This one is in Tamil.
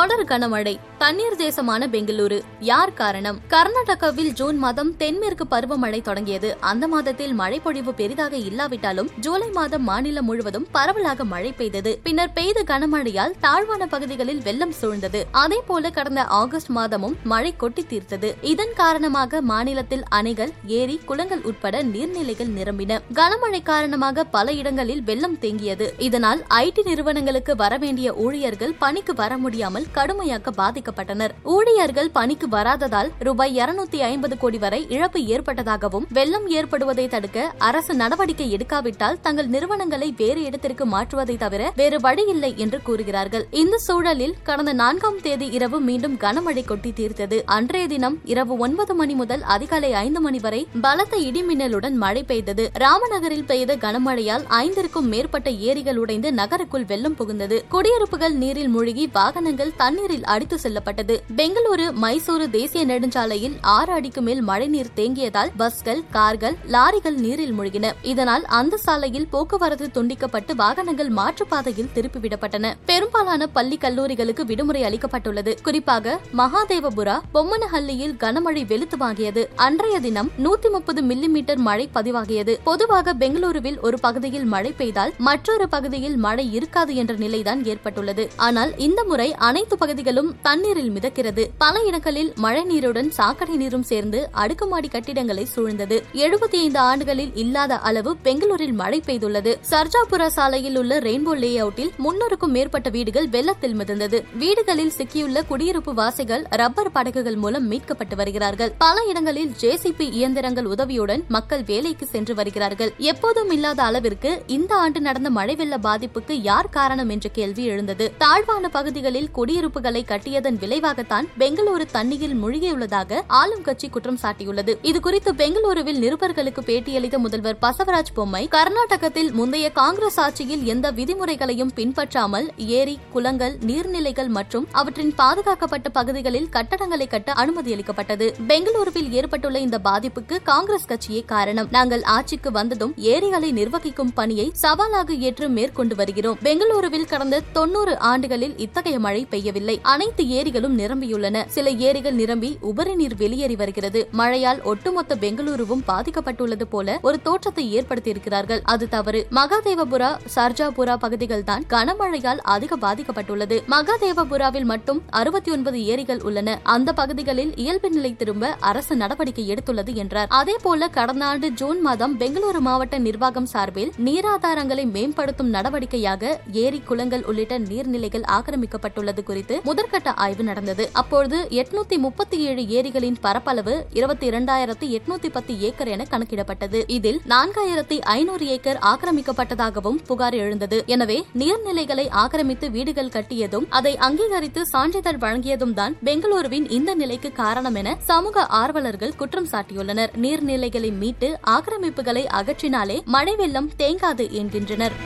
தொடர் கனமழை தண்ணீர் தேசமான பெங்களூரு. யார் காரணம்? கர்நாடகாவில் ஜூன் மாதம் தென்மேற்கு பருவமழை தொடங்கியது. அந்த மாதத்தில் மழை பொழிவு பெரிதாக இல்லாவிட்டாலும் ஜூலை மாதம் மாநிலம் முழுவதும் பரவலாக மழை பெய்தது. பின்னர் பெய்த கனமழையால் தாழ்வான பகுதிகளில் வெள்ளம் சூழ்ந்தது. அதே போல கடந்த ஆகஸ்ட் மாதமும் மழை கொட்டி தீர்த்தது. இதன் காரணமாக மாநிலத்தில் அணைகள் ஏரி குளங்கள் உட்பட நீர்நிலைகள் நிரம்பின. கனமழை காரணமாக பல இடங்களில் வெள்ளம் தேங்கியது. இதனால் ஐடி நிறுவனங்களுக்கு வரவேண்டிய ஊழியர்கள் பணிக்கு வர முடியாமல் கடுமையாக பாதிக்கப்பட்டனர். ஊழியர்கள் பணிக்கு வராததால் ரூபாய் இருநூத்தி ஐம்பது கோடி வரை இழப்பு ஏற்பட்டதாகவும் வெள்ளம் ஏற்படுவதை தடுக்க அரசு நடவடிக்கை எடுக்காவிட்டால் தங்கள் நிறுவனங்களை வேறு இடத்திற்கு மாற்றுவதை தவிர வேறு வழி இல்லை என்று கூறுகிறார்கள். இந்த சூழலில் கடந்த நான்காம் தேதி இரவு மீண்டும் கனமழை கொட்டி தீர்த்தது. அன்றைய தினம் இரவு ஒன்பது மணி முதல் அதிகாலை ஐந்து மணி வரை பலத்த இடிமின்னலுடன் மழை பெய்தது. ராமநகரில் பெய்த கனமழையால் ஐந்திற்கும் மேற்பட்ட ஏரிகள் உடைந்து நகருக்குள் வெள்ளம் புகுந்தது. குடியிருப்புகள் நீரில் மூழ்கி வாகனங்கள் தண்ணீரில் அடித்து செல்லப்பட்டது. பெங்களூரு மைசூரு தேசிய நெடுஞ்சாலையில் ஆறு அடிக்கு மேல் மழைநீர் தேங்கியதால் பஸ்கள் கார்கள் லாரிகள் நீரில் மூழ்கின. இதனால் அந்த சாலையில் போக்குவரத்து துண்டிக்கப்பட்டு வாகனங்கள் மாற்றுப்பாதையில் திருப்பிவிடப்பட்டன. பெரும்பாலான பள்ளி கல்லூரிகளுக்கு விடுமுறை அளிக்கப்பட்டுள்ளது. குறிப்பாக மகாதேவபுரா பொம்மனஹள்ளியில் கனமழை வெளுத்து வாங்கியது. அன்றைய தினம் நூத்தி முப்பது மில்லிமீட்டர் மழை பதிவாகியது. பொதுவாக பெங்களூருவில் ஒரு பகுதியில் மழை பெய்தால் மற்றொரு பகுதியில் மழை இருக்காது என்ற நிலைதான் ஏற்பட்டுள்ளது. ஆனால் இந்த முறை அனைத்து பகுதிகளும் தண்ணீரில் மிதக்கிறது. பல இடங்களில் மழை நீருடன் சாக்கடை நீரும் சேர்ந்து அடுக்குமாடி கட்டிடங்களை சூழ்ந்தது. எழுபத்தி ஐந்து ஆண்டுகளில் இல்லாத அளவு பெங்களூரில் மழை பெய்துள்ளது. சர்ஜாபுரா சாலையில் உள்ள ரெயின்போ லே அவுட்டில் முன்னூறுக்கும் மேற்பட்ட வீடுகள் வெள்ளத்தில் மிதந்தது. வீடுகளில் சிக்கியுள்ள குடியிருப்பு வாசிகள் ரப்பர் படகுகள் மூலம் மீட்கப்பட்டு வருகிறார்கள். பல இடங்களில் ஜேசிபி இயந்திரங்கள் உதவியுடன் மக்கள் வேலைக்கு சென்று வருகிறார்கள். எப்போதும் இல்லாத அளவிற்கு இந்த ஆண்டு நடந்த மழை வெள்ள பாதிப்புக்கு யார் காரணம் என்ற கேள்வி எழுந்தது. தாழ்வான பகுதிகளில் குடியிருப்பு குடியிருப்புகளை கட்டியதன் விளைவாகத்தான் பெங்களூரு தண்ணீரில் மூழ்கியுள்ளதாக ஆளும் கட்சி குற்றம் சாட்டியுள்ளது. இதுகுறித்து பெங்களூருவில் நிருபர்களுக்கு பேட்டியளித்த முதல்வர் பசவராஜ் பொம்மை கர்நாடகத்தில் முந்தைய காங்கிரஸ் ஆட்சியில் எந்த விதிமுறைகளையும் பின்பற்றாமல் ஏரி குளங்கள் நீர்நிலைகள் மற்றும் அவற்றின் பாதுகாக்கப்பட்ட பகுதிகளில் கட்டடங்களை கட்ட அனுமதி அளிக்கப்பட்டது. பெங்களூருவில் ஏற்பட்டுள்ள இந்த பாதிப்புக்கு காங்கிரஸ் கட்சியே காரணம். நாங்கள் ஆட்சிக்கு வந்ததும் ஏரிகளை நிர்வகிக்கும் பணியை சவாலாக ஏற்று மேற்கொண்டு வருகிறோம். பெங்களூருவில் கடந்த தொன்னூறு ஆண்டுகளில் இத்தகைய மழை பெய்யவில்லை அனைத்து ஏரிகளும் நிரம்பியுள்ளன. சில ஏரிகள் நிரம்பி உபரி நீர் வெளியேறி வருகிறது. மழையால் ஒட்டுமொத்த பெங்களூருவும் பாதிக்கப்பட்டுள்ளது போல ஒரு தோற்றத்தை ஏற்படுத்தியிருக்கிறார்கள். அது தவறு. மகாதேவபுரா சர்ஜாபுரா பகுதிகள் தான் கனமழையால் அதிக பாதிக்கப்பட்டுள்ளது. மகாதேவபுராவில் மட்டும் அறுபத்தி ஒன்பது ஏரிகள் உள்ளன. அந்த பகுதிகளில் இயல்பு நிலை திரும்ப அரசு நடவடிக்கை எடுத்துள்ளது என்றார். அதே போல கடந்த ஆண்டு ஜூன் மாதம் பெங்களூரு மாவட்ட நிர்வாகம் சார்பில் நீராதாரங்களை மேம்படுத்தும் நடவடிக்கையாக ஏரி குளங்கள் உள்ளிட்ட நீர்நிலைகள் ஆக்கிரமிக்கப்பட்டுள்ளது குறித்து முதற்கட்ட ஆய்வு நடந்தது. அப்பொழுது எட்நூத்தி முப்பத்தி ஏழு ஏரிகளின் பரப்பளவு இருபத்தி இரண்டாயிரத்தி எட்நூத்தி பத்து ஏக்கர் என கணக்கிடப்பட்டது. இதில் நான்காயிரத்தி ஐநூறு ஏக்கர் ஆக்கிரமிக்கப்பட்டதாகவும் புகார் எழுந்தது. எனவே நீர்நிலைகளை ஆக்கிரமித்து வீடுகள் கட்டியதும் அதை அங்கீகரித்து சான்றிதழ் வழங்கியதும் தான் பெங்களூருவின் இந்த நிலைக்கு காரணம் என சமூக ஆர்வலர்கள் குற்றம் சாட்டியுள்ளனர். நீர்நிலைகளை மீட்டு ஆக்கிரமிப்புகளை அகற்றினாலே மழை வெள்ளம் தேங்காது என்கின்றனர்.